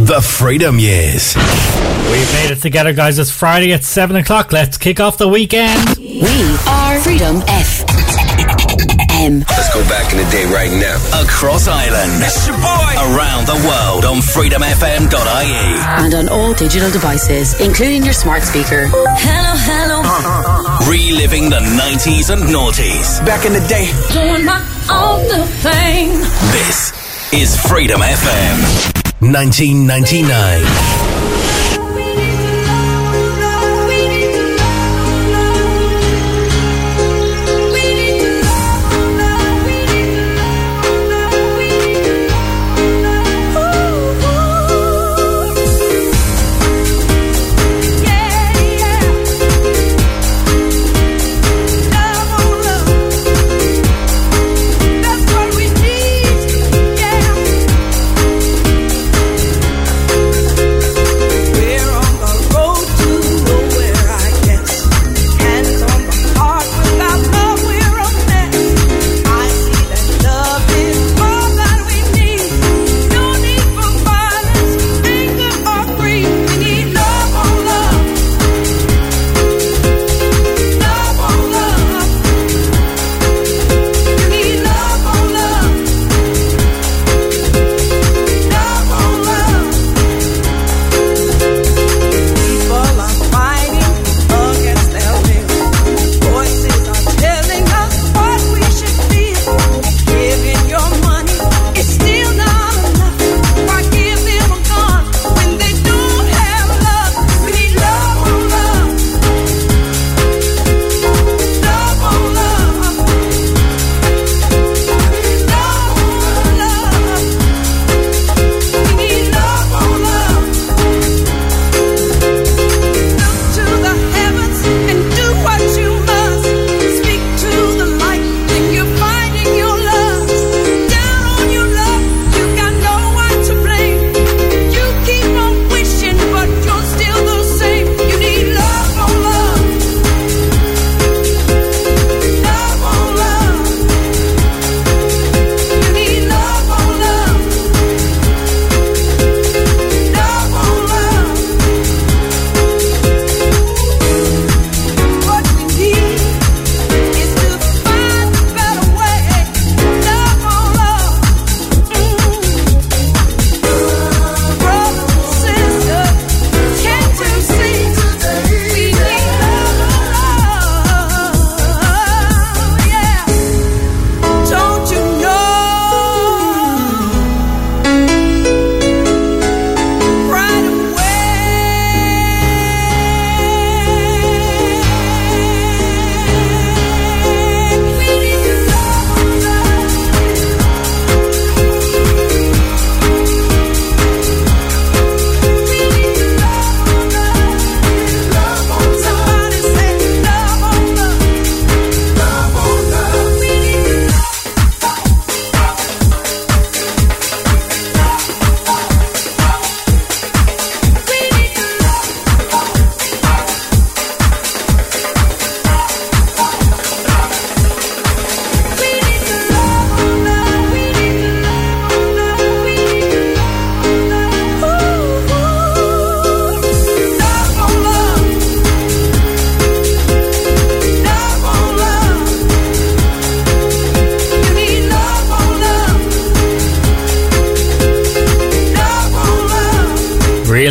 The Freedom Years. We've made it together, guys. It's Friday at 7 o'clock. Let's kick off the weekend. We are Freedom FM. Let's go back in the day right now. Across Ireland. It's your boy. Around the world on freedomfm.ie. And on all digital devices, including your smart speaker. Hello, hello. Reliving the 90s and noughties. Back in the day. Doing my own thing. This is Freedom FM. 1999.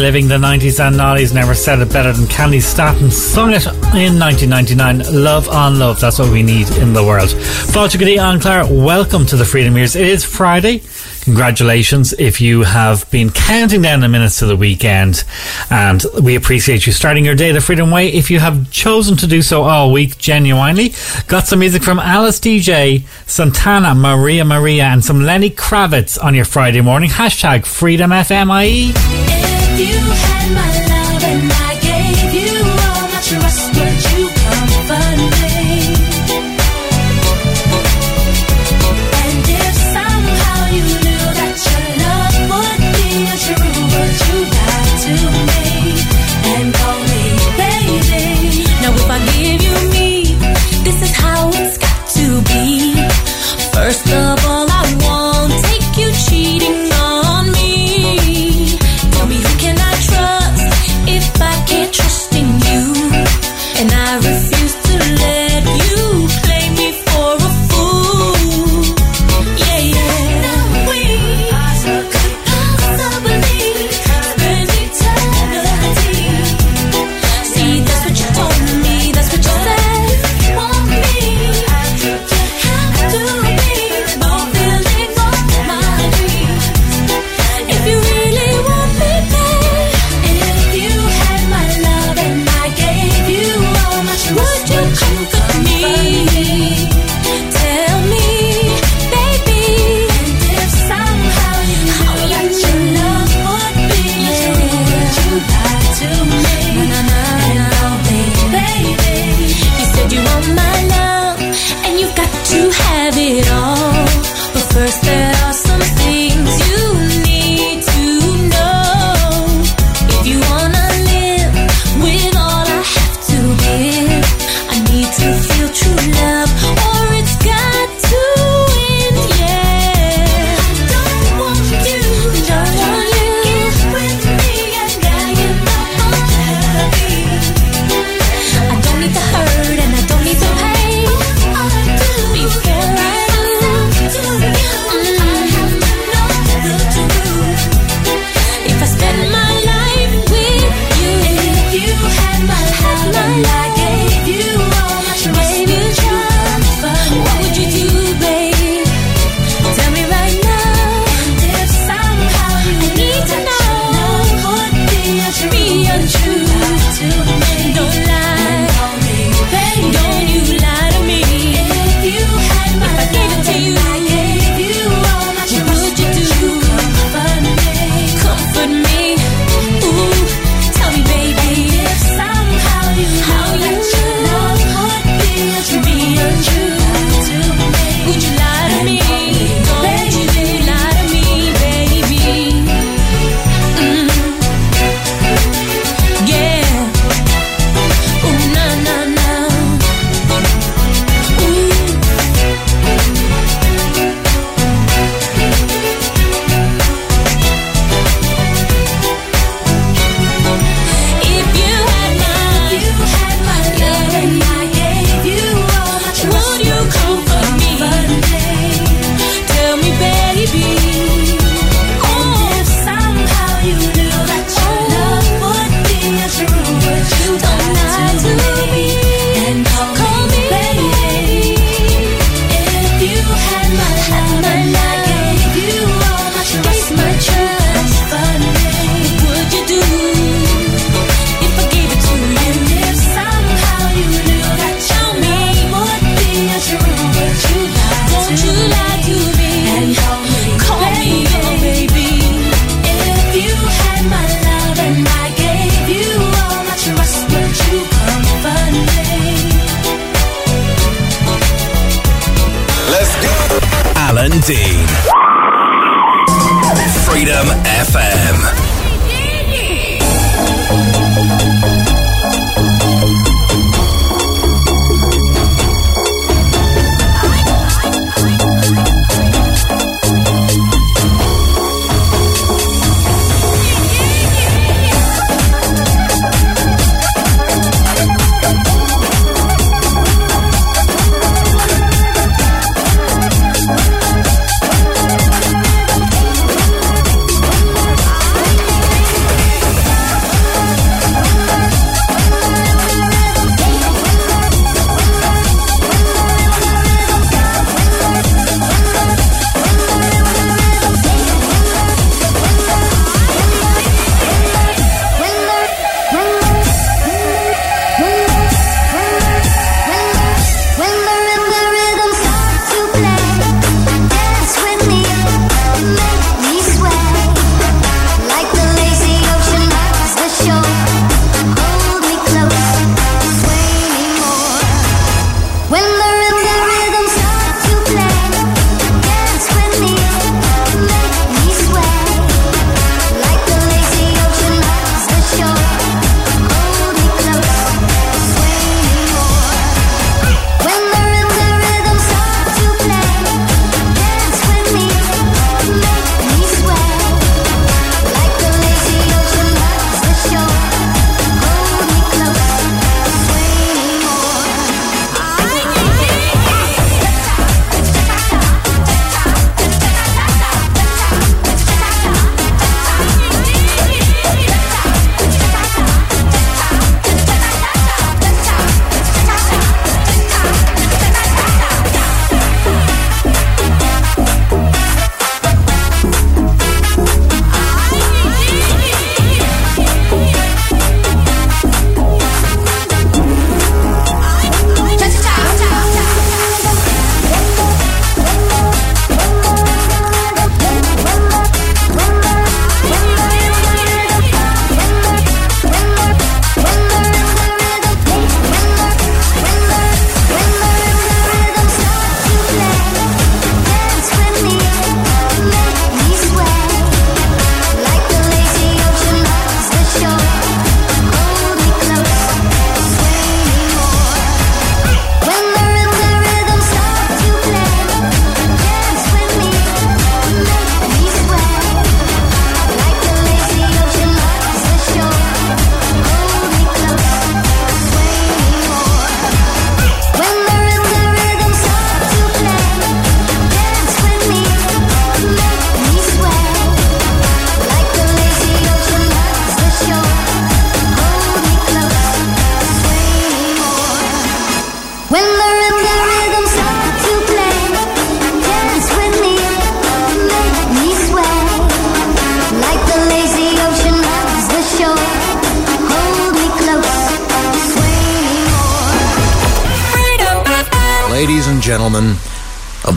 The 90s and noughties never said it better than Candi Staton sung it in 1999 Love on Love. That's what we need in the world. Fáilte go dtí an Claire welcome to the Freedom Years. It is Friday. Congratulations if you have been counting down the minutes to the weekend and we appreciate you starting your day the freedom way. If you have chosen to do so all week genuinely got some music from Alice Deejay Santana Maria Maria and some Lenny Kravitz on your Friday morning. Hashtag freedom FMIE You had my me.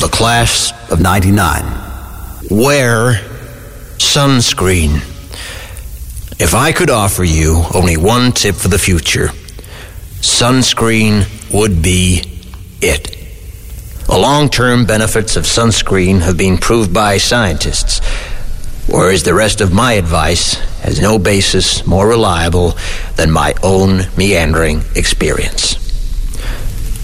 Class of 99. Wear sunscreen. If I could offer you only one tip for the future, sunscreen would be it. The long term benefits of sunscreen have been proved by scientists, whereas the rest of my advice has no basis more reliable than my own meandering experience.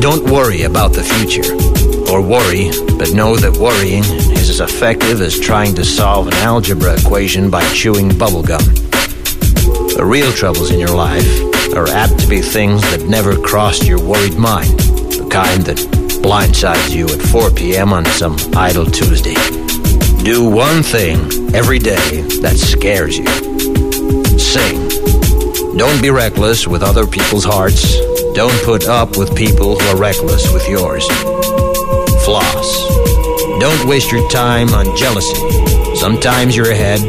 Don't worry about the future. Or worry, but know that worrying is as effective as trying to solve an algebra equation by chewing bubblegum. The real troubles in your life are apt to be things that never crossed your worried mind, the kind that blindsides you at 4 p.m. on some idle Tuesday. Do one thing every day that scares you. Sing. Don't be reckless with other people's hearts don't put up with people who are reckless with yours. floss. Don't waste your time on jealousy. Sometimes you're ahead,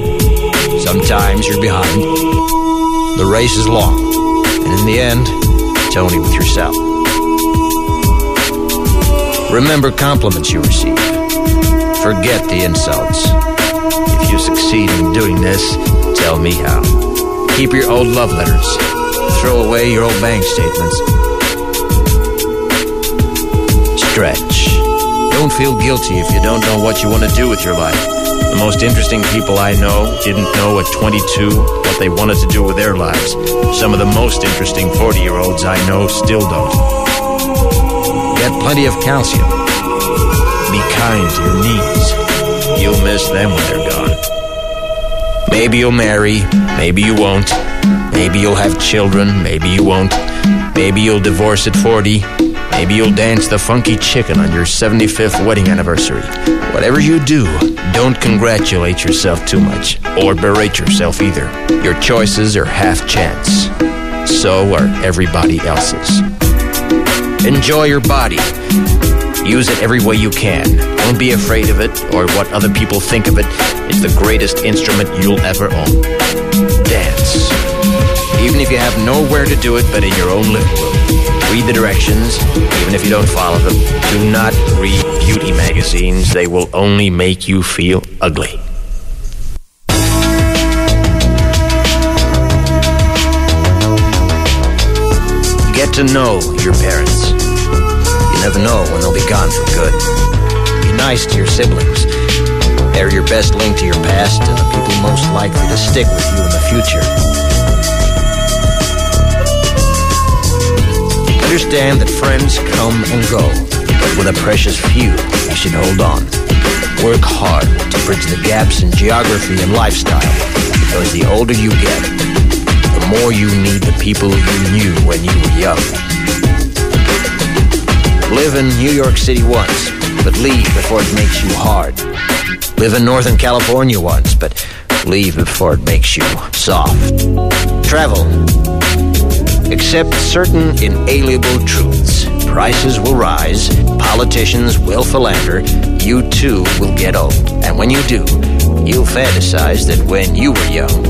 sometimes you're behind. The race is long, and in the end, it's only with yourself. Remember compliments you receive. Forget the insults. If you succeed in doing this, tell me how. Keep your old love letters. Throw away your old bank statements. Stretch. Don't feel guilty if you don't know what you want to do with your life. The most interesting people I know didn't know at 22 what they wanted to do with their lives. Some of the most interesting 40 year olds I know still don't. Get plenty of calcium. Be kind to your knees. You'll miss them when they're gone. Maybe you'll marry, maybe you won't. Maybe you'll have children, maybe you won't. Maybe you'll divorce at 40. Maybe you'll dance the funky chicken on your 75th wedding anniversary. Whatever you do, don't congratulate yourself too much, or berate yourself either. Your choices are half chance. So are everybody else's. Enjoy your body. Use it every way you can. Don't be afraid of it or what other people think of it. It's the greatest instrument you'll ever own. Dance. Even if you have nowhere to do it but in your own living room. Read the directions, even if you don't follow them. Do not read beauty magazines. They will only make you feel ugly. Get to know your parents. You never know when they'll be gone for good. Be nice to your siblings. They're your best link to your past and the people most likely to stick with you in the future. Understand that friends come and go, but with a precious few, you should hold on. Work hard to bridge the gaps in geography and lifestyle, because the older you get, the more you need the people you knew when you were young. Live in New York City once, but leave before it makes you hard. Live in Northern California once, but leave before it makes you soft. Travel. Accept certain inalienable truths. Prices will rise, politicians will philander, you too will get old. And when you do, you'll fantasize that when you were young,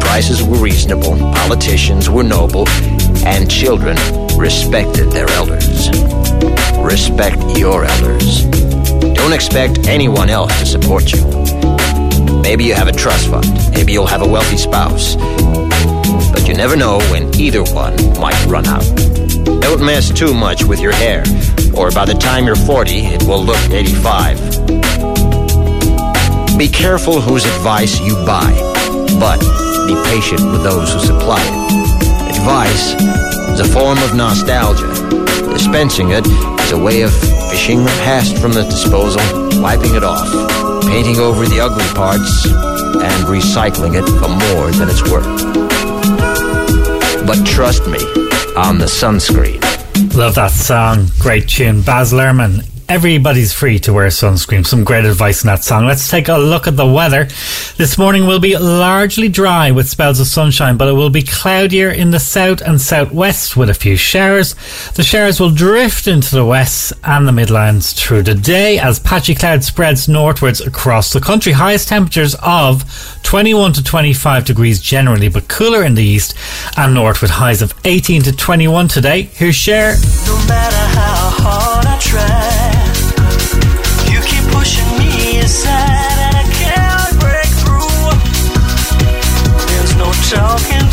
prices were reasonable, politicians were noble, and children respected their elders. Respect your elders. Don't expect anyone else to support you. Maybe you have a trust fund. Maybe you'll have a wealthy spouse. But you never know when either one might run out. Don't mess too much with your hair, or by the time you're 40, it will look 85. Be careful whose advice you buy, but be patient with those who supply it. Advice is a form of nostalgia. Dispensing it is a way of fishing the past from the disposal, wiping it off, painting over the ugly parts, and recycling it for more than it's worth. But trust me, on the sunscreen. Love that song. Great tune. Baz Luhrmann. Everybody's free to wear sunscreen. Some great advice in that song. Let's take a look at the weather. This morning will be largely dry with spells of sunshine, but it will be cloudier in the south and southwest with a few showers. The showers will drift into the west and the Midlands through the day as patchy cloud spreads northwards across the country. Highest temperatures of 21 to 25 degrees generally, but cooler in the east and north with highs of 18 to 21 today. Here's Cher. No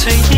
talking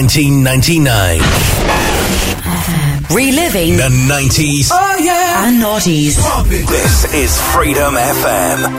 1999. FM. Reliving the 90s oh, yeah. and noughties. This is Freedom FM.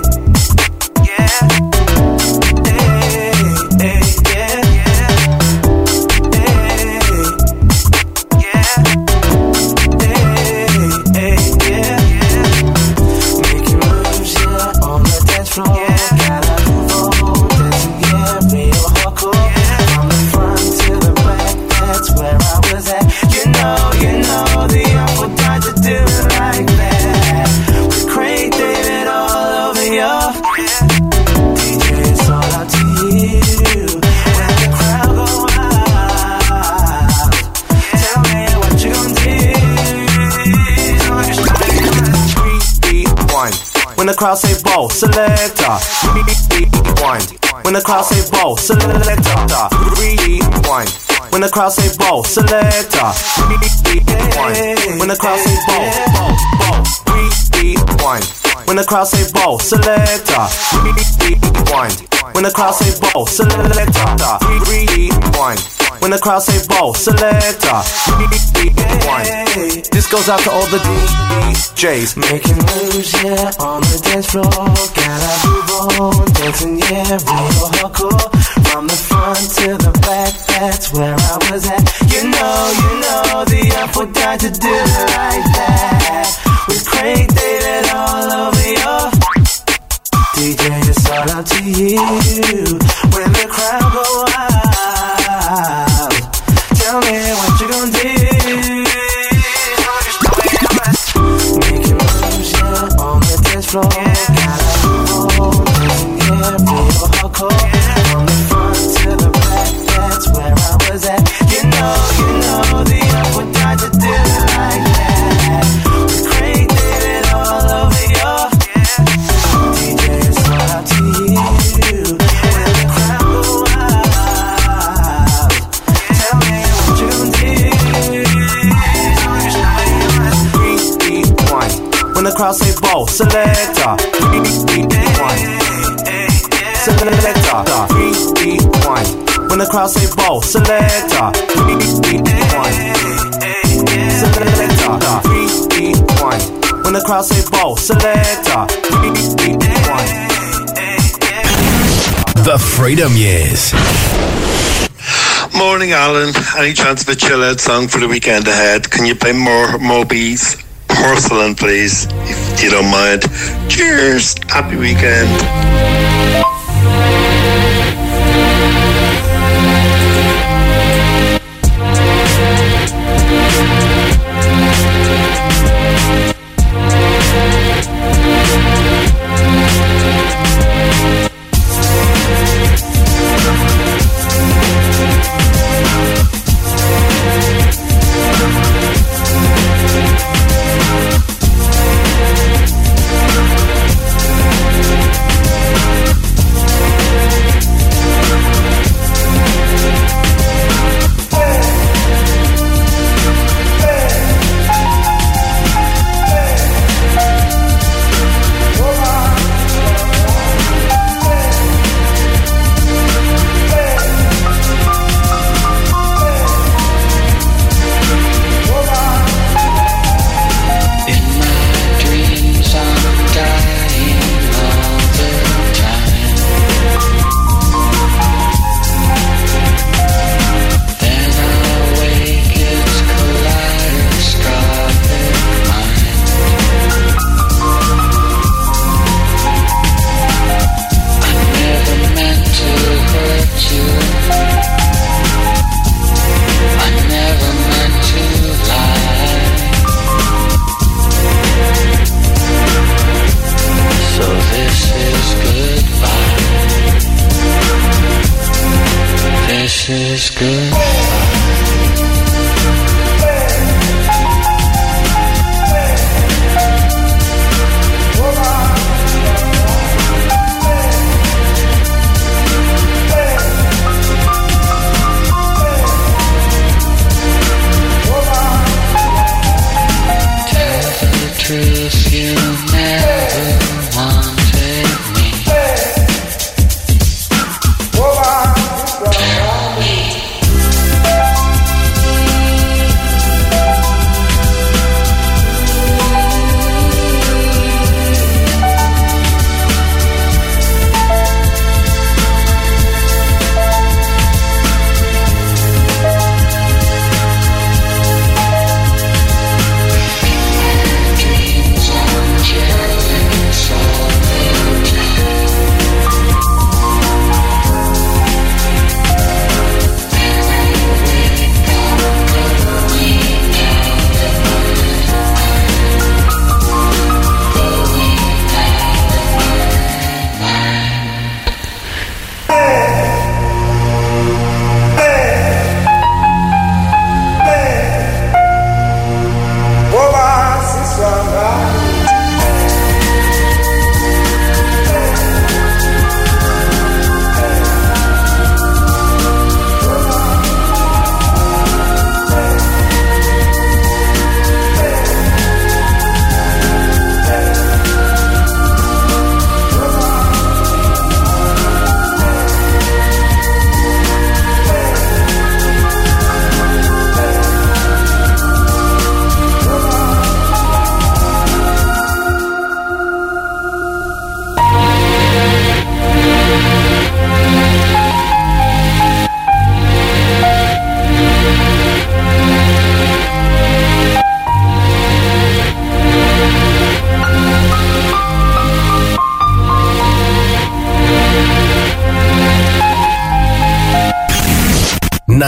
Crowd say ball, selector. Rewind. When the crowd say ball, selector. Rewind. When the crowd say ball, selector. Rewind. When the crowd say ball, ball, ball. Rewind. When the crowd say ball, selector. Rewind. When the crowd say ball, selector. Rewind. When the crowd say ball, selector. This goes out to all the DJs. Making moves, yeah, on the dance floor. Gotta move on, dancing, yeah, real hardcore. From the front to the back, that's where I was at. You know, you know, the apple died to do it like that. With Craig David all over your DJ, it's all up to you. When the crowd go wild, crowd say ball, selector. Rewind. Selector. Rewind. When the crowd say ball, selector. Rewind. Selector. Rewind. When the crowd say ball, selector. Rewind. The Freedom Years. Morning, Alan. Any chance of a chill out song for the weekend ahead? Can you play more Moby's Porcelain, please, if you don't mind? Cheers. Happy weekend.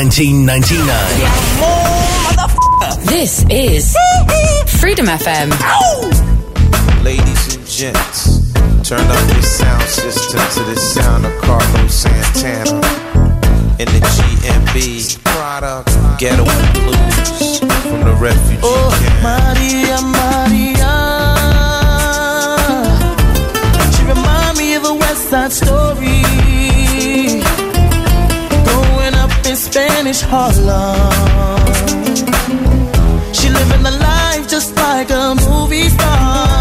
1999. This is Freedom FM. Ladies and gents, turn up your sound system to the sound of Carlos Santana in the G&B product Ghetto Blues from the refugee Oh, camp. Maria, Maria. She remind me of a West Side story. Spanish Harlem. She living a life just like a movie star.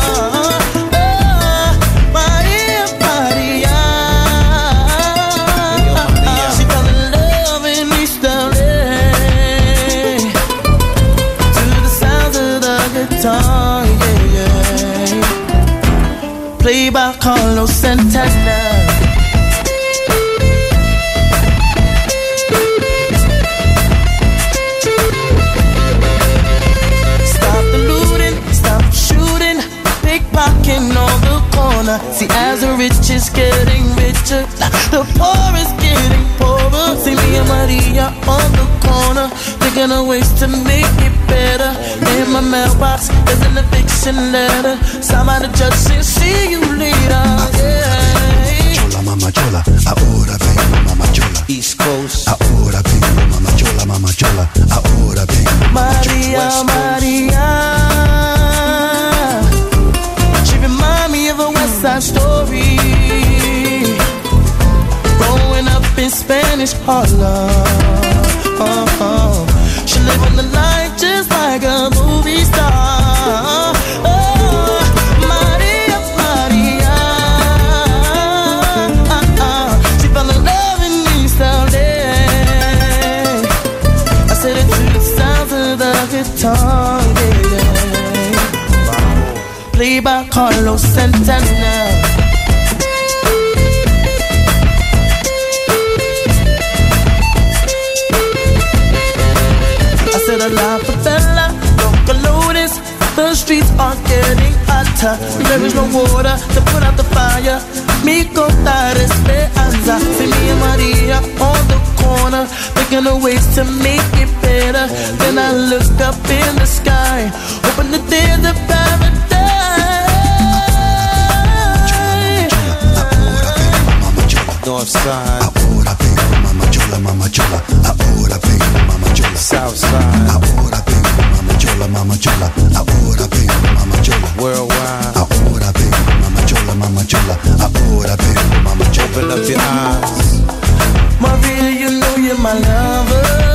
The poor is getting poorer. See me and Maria on the corner, thinking of ways to make it better. In my mailbox, there's an eviction letter. The judge saying, see you later. Yeah. Chola, mama chola, ahora vengo, mama chola. East Coast. Ahora vengo, mama chola, mama chola. Ahora vengo, Maria, Maria. She remind me of a West Side story. Oh, oh. In Spanish Harlem. She living the life just like a movie star. Oh, Maria, Maria. She fell in love in East LA. I said it to the sounds of the guitar, yeah. Played by Carlos Santana. Getting hotter. There is no water to put out the fire. Mi contar esperanza. See me and Maria on the corner, thinking of ways to make it better. Then I look up in the sky, hoping that there's a paradise. North side. Ahora mama chola, mama chola. Ahora vengo, mama chola. South side. Ahora vengo, mama chola, mama chola. Ahora vengo, mama chola. Worldwide. Ahora vengo, mama chola, mama chola. Ahora vengo, mama chola. Open up your eyes. Maria, you know you're my lover.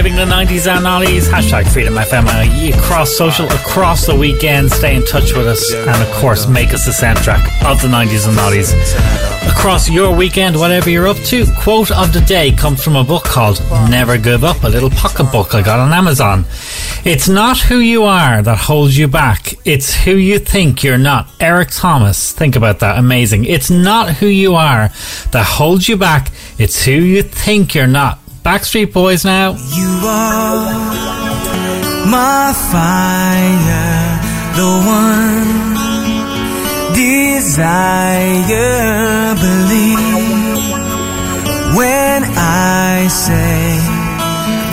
Reliving the 90s and noughties. Hashtag Freedom FM across social, across the weekend. Stay in touch with us. And of course, make us the soundtrack of the 90s and noughties. Across your weekend, whatever you're up to. Quote of the day comes from a book called Never Give Up, a little pocket book I got on Amazon. It's not who you are that holds you back. It's who you think you're not. Eric Thomas. Think about that. Amazing. It's not who you are that holds you back. It's who you think you're not. Backstreet Boys now. You are my fire, the one desire. Believe when I say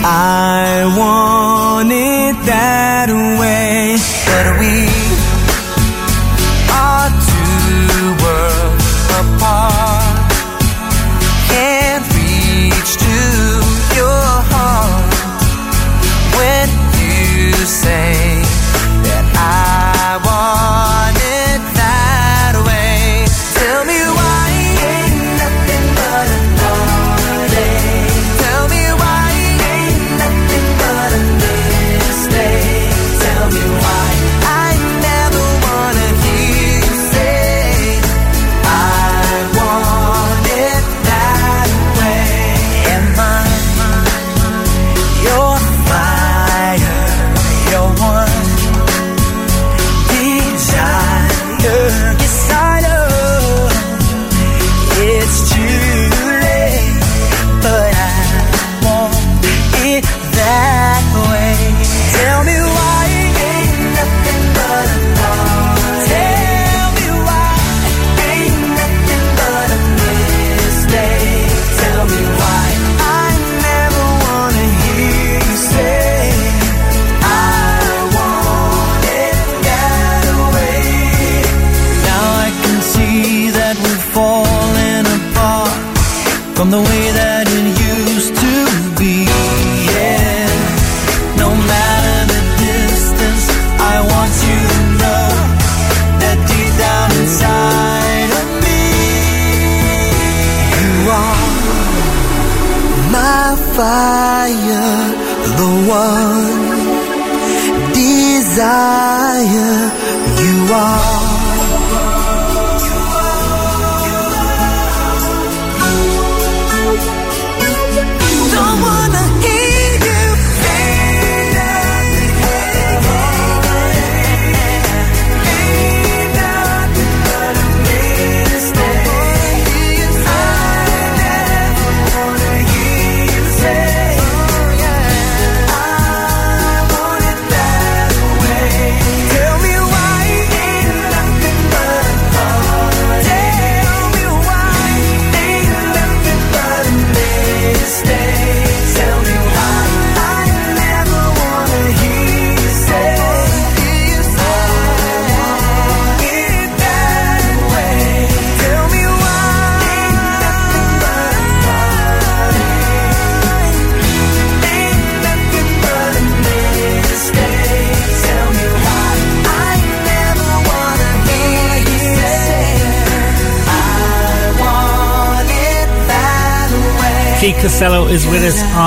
I want it that way. That we same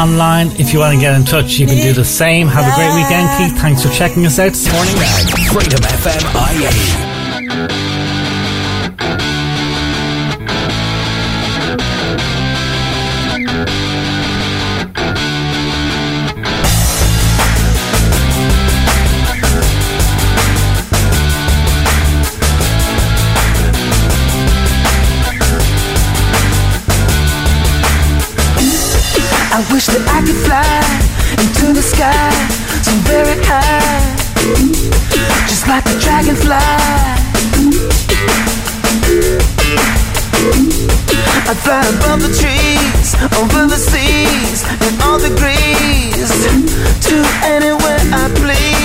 online. If you want to get in touch, you can do the same. Have a great weekend, Keith. Thanks for checking us out this morning. Freedom FM IE. about the dragonfly. I fly above the trees, over the seas, in all degrees, to anywhere I please.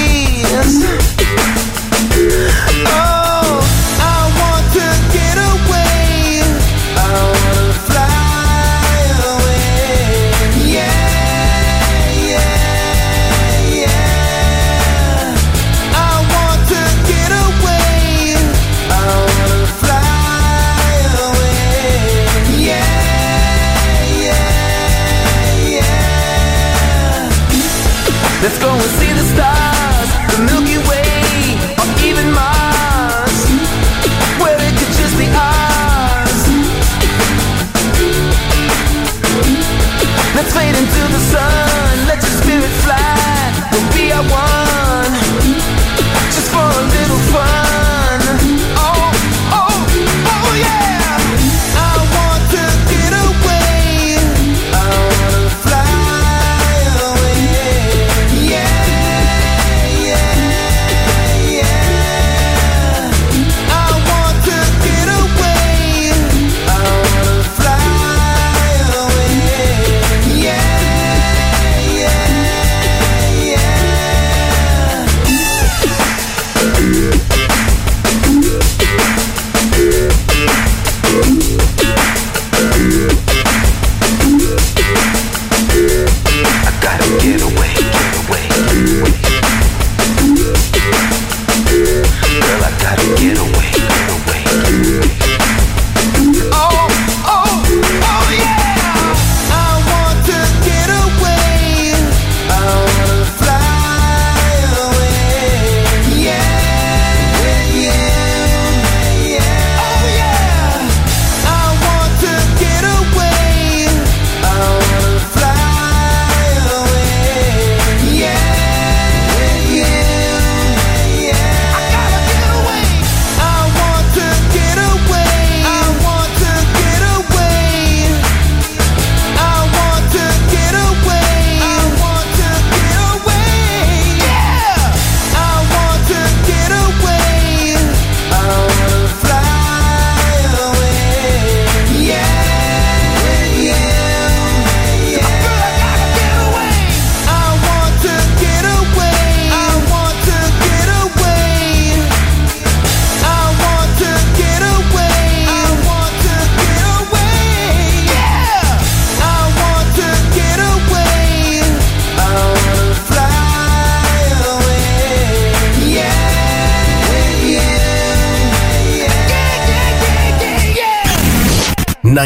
Let's go and see the stars, the Milky Way, or even Mars, where it could just be us. Let's fade into the sun, let your spirit fly, we'll be at one.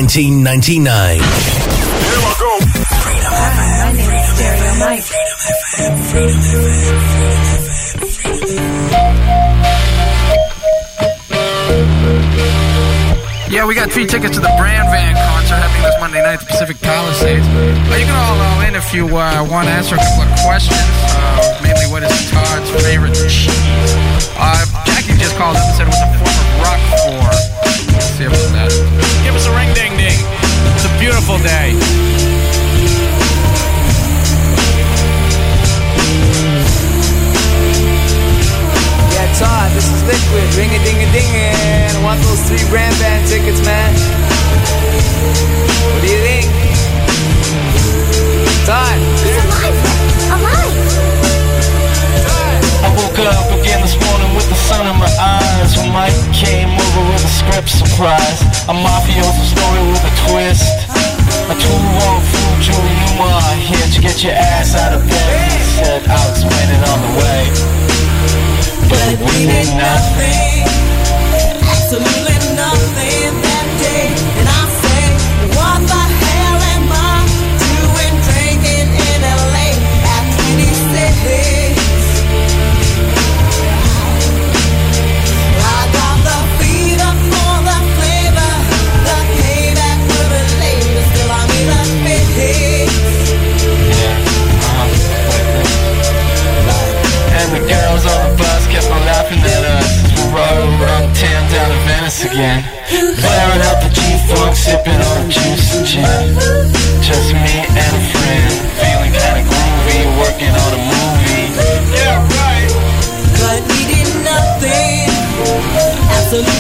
1999. Yeah, we got three tickets to the Bran Van concert happening this Monday night at the Pacific Palisades. But you can all roll in if you uh, want to answer a couple of questions. Uh, mainly, what is Todd's favorite cheese? Uh, Jackie just called up and said, "What's a form of rock for?" Let's see that. Give us a ring ding ding. It's a beautiful day. Yeah, Todd, this is Liquid. Ring a ding a ding and I want those three Bran Van tickets, man. What do you think? Todd. He's alive. Alive. I woke up again this morning with the sun in my eyes When Mike came over with a script surprise. A mafioso story with a twist. A two-wrong fool, Julie Newmar Here to get your ass out of bed He said, I'll explain it on the way. But we did nothing. Absolutely nothing down again. Blaring out the G-Funk, sipping on juice and gin. Just me and a friend Feeling kinda groovy, working on a movie. Yeah, right. But we did nothing. Absolutely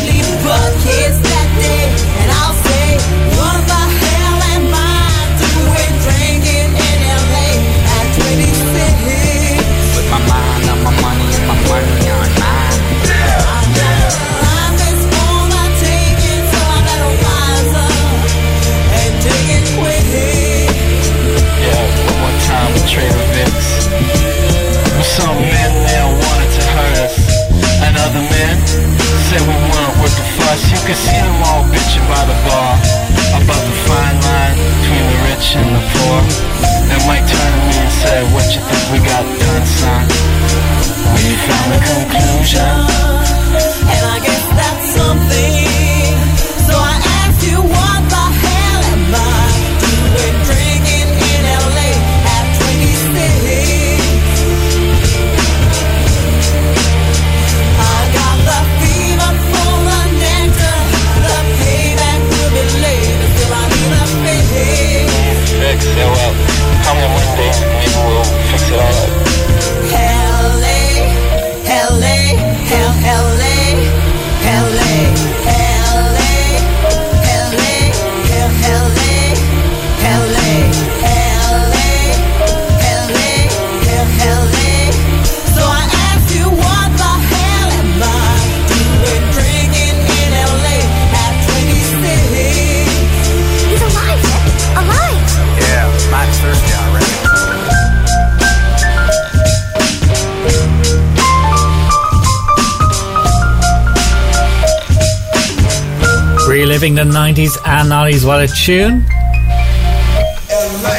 90s and 90s. What a tune.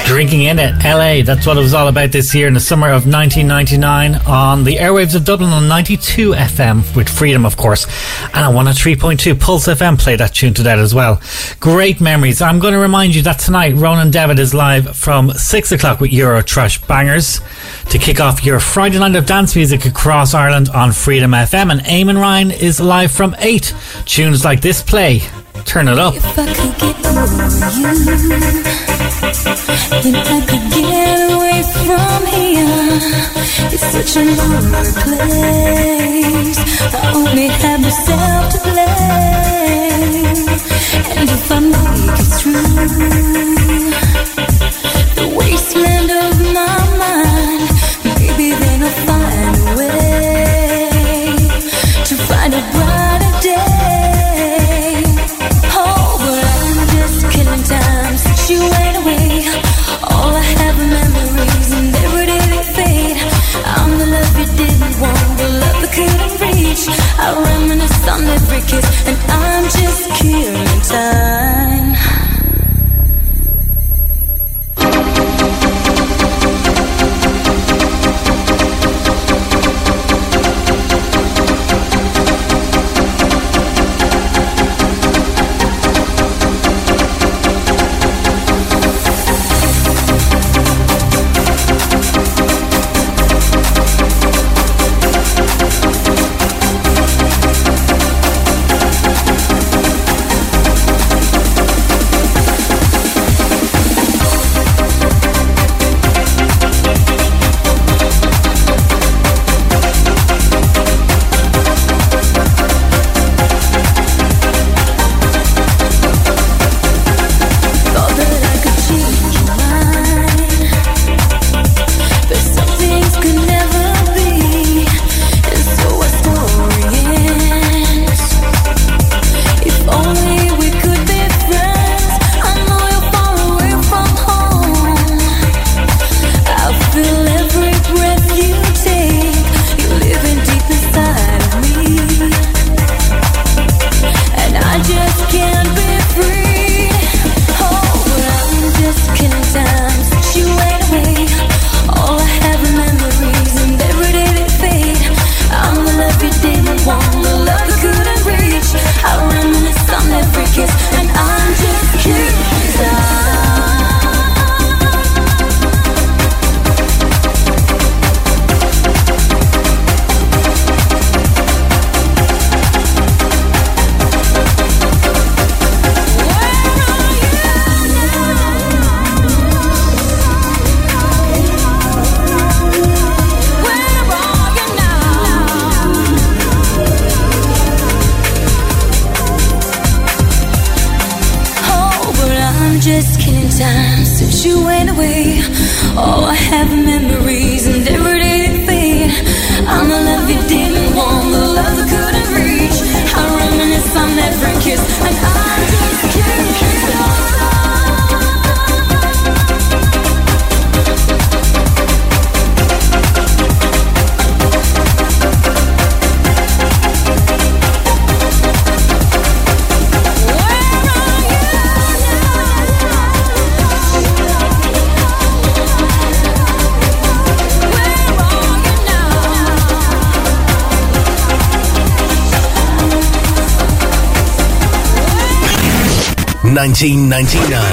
Drinking in it, LA. That's what it was all about this year in the summer of 1999 on the airwaves of Dublin on 92 FM with Freedom, of course. And on 103.2 Pulse FM played that tune to that as well. Great memories. I'm going to remind you that tonight Ronan Devitt is live from 6 o'clock with Euro Trash Bangers to kick off your Friday night of dance music across Ireland on Freedom FM. And Eamon Ryan is live from 8. Tunes like this play. Turn it up. If I could get you, then I could get away from here. It's such a lonely place. I only have myself to blame. And if I make it through the wasteland of kiss, and I'm just killing time. 1999.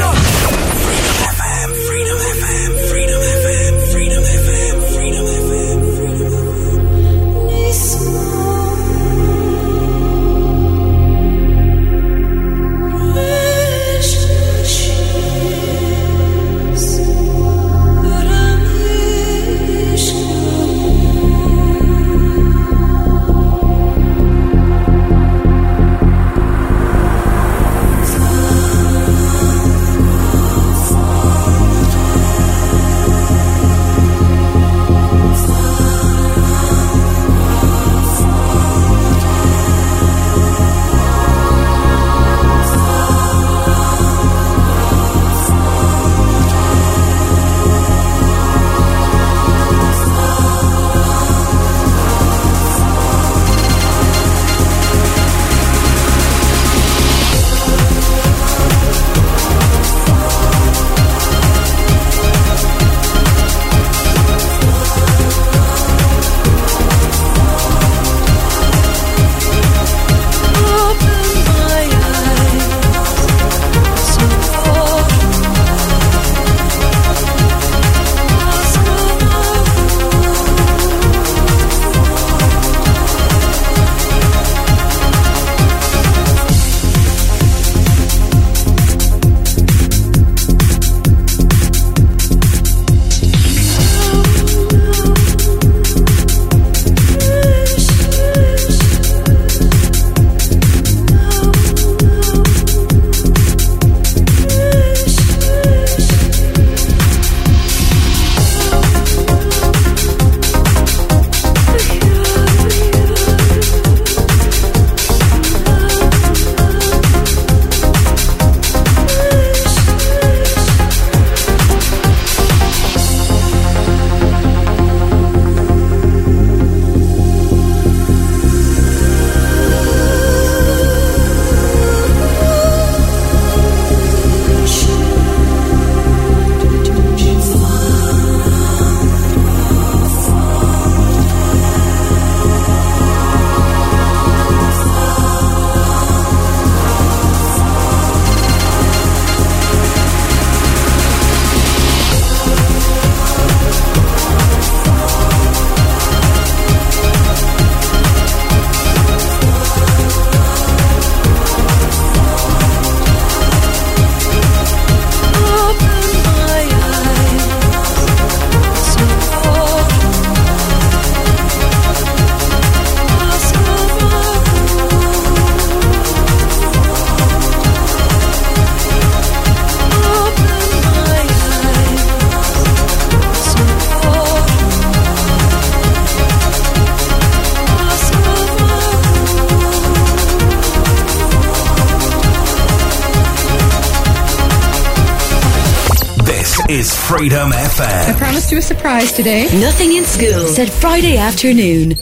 Is FM. I promised you a surprise today. Nothing in school said Friday afternoon.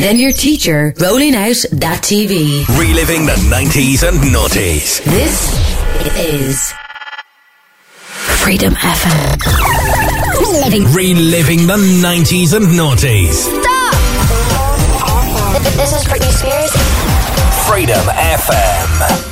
Then your teacher rolling out that TV. Reliving the 90s and noughties. This is Freedom FM. Living. Reliving the 90s and noughties. Stop! This is Britney Spears. Freedom FM.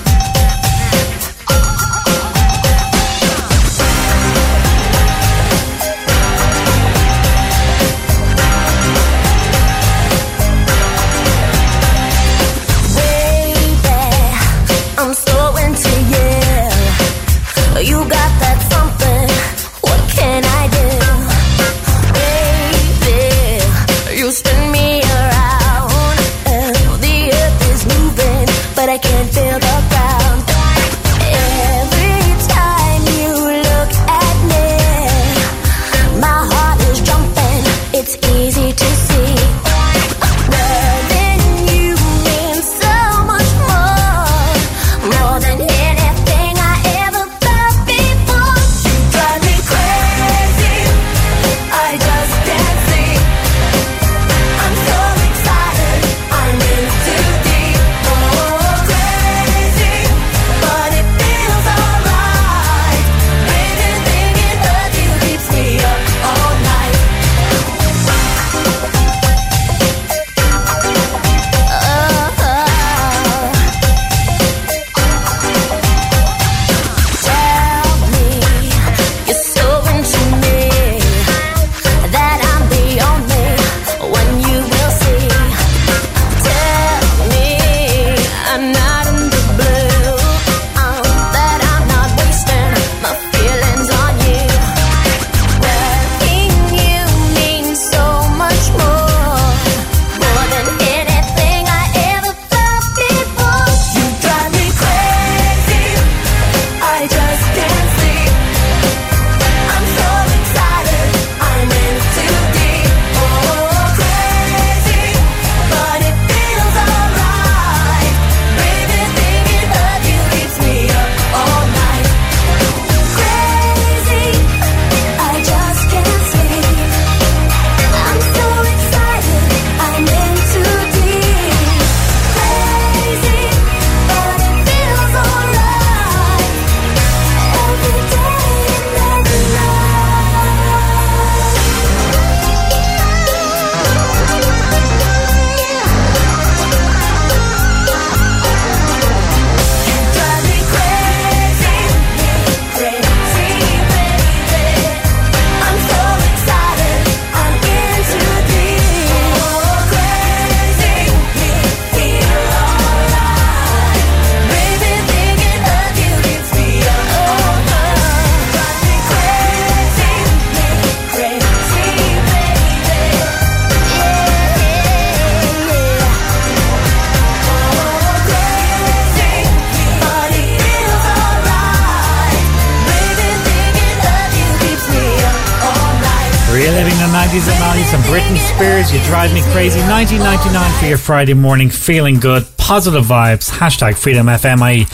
drive me crazy. 1999 for your Friday morning, feeling good, positive vibes. Hashtag Freedom FMI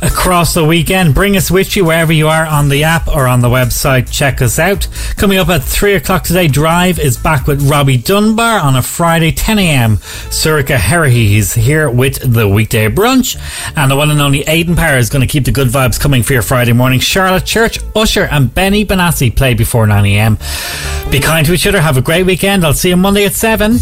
across the weekend. Bring us with you wherever you are on the app or on the website. Check us out. Coming up at three o'clock today, Drive is back with Robbie Dunbar on a Friday, 10 a.m. Surika Herahy. He's here with the weekday brunch, and the one and only Aidan Power is going to keep the good vibes coming for your Friday morning. Charlotte Church, Usher, and Benny Benassi play before 9 a.m. Be kind to each other. Have a great weekend. I'll see you Monday at 7.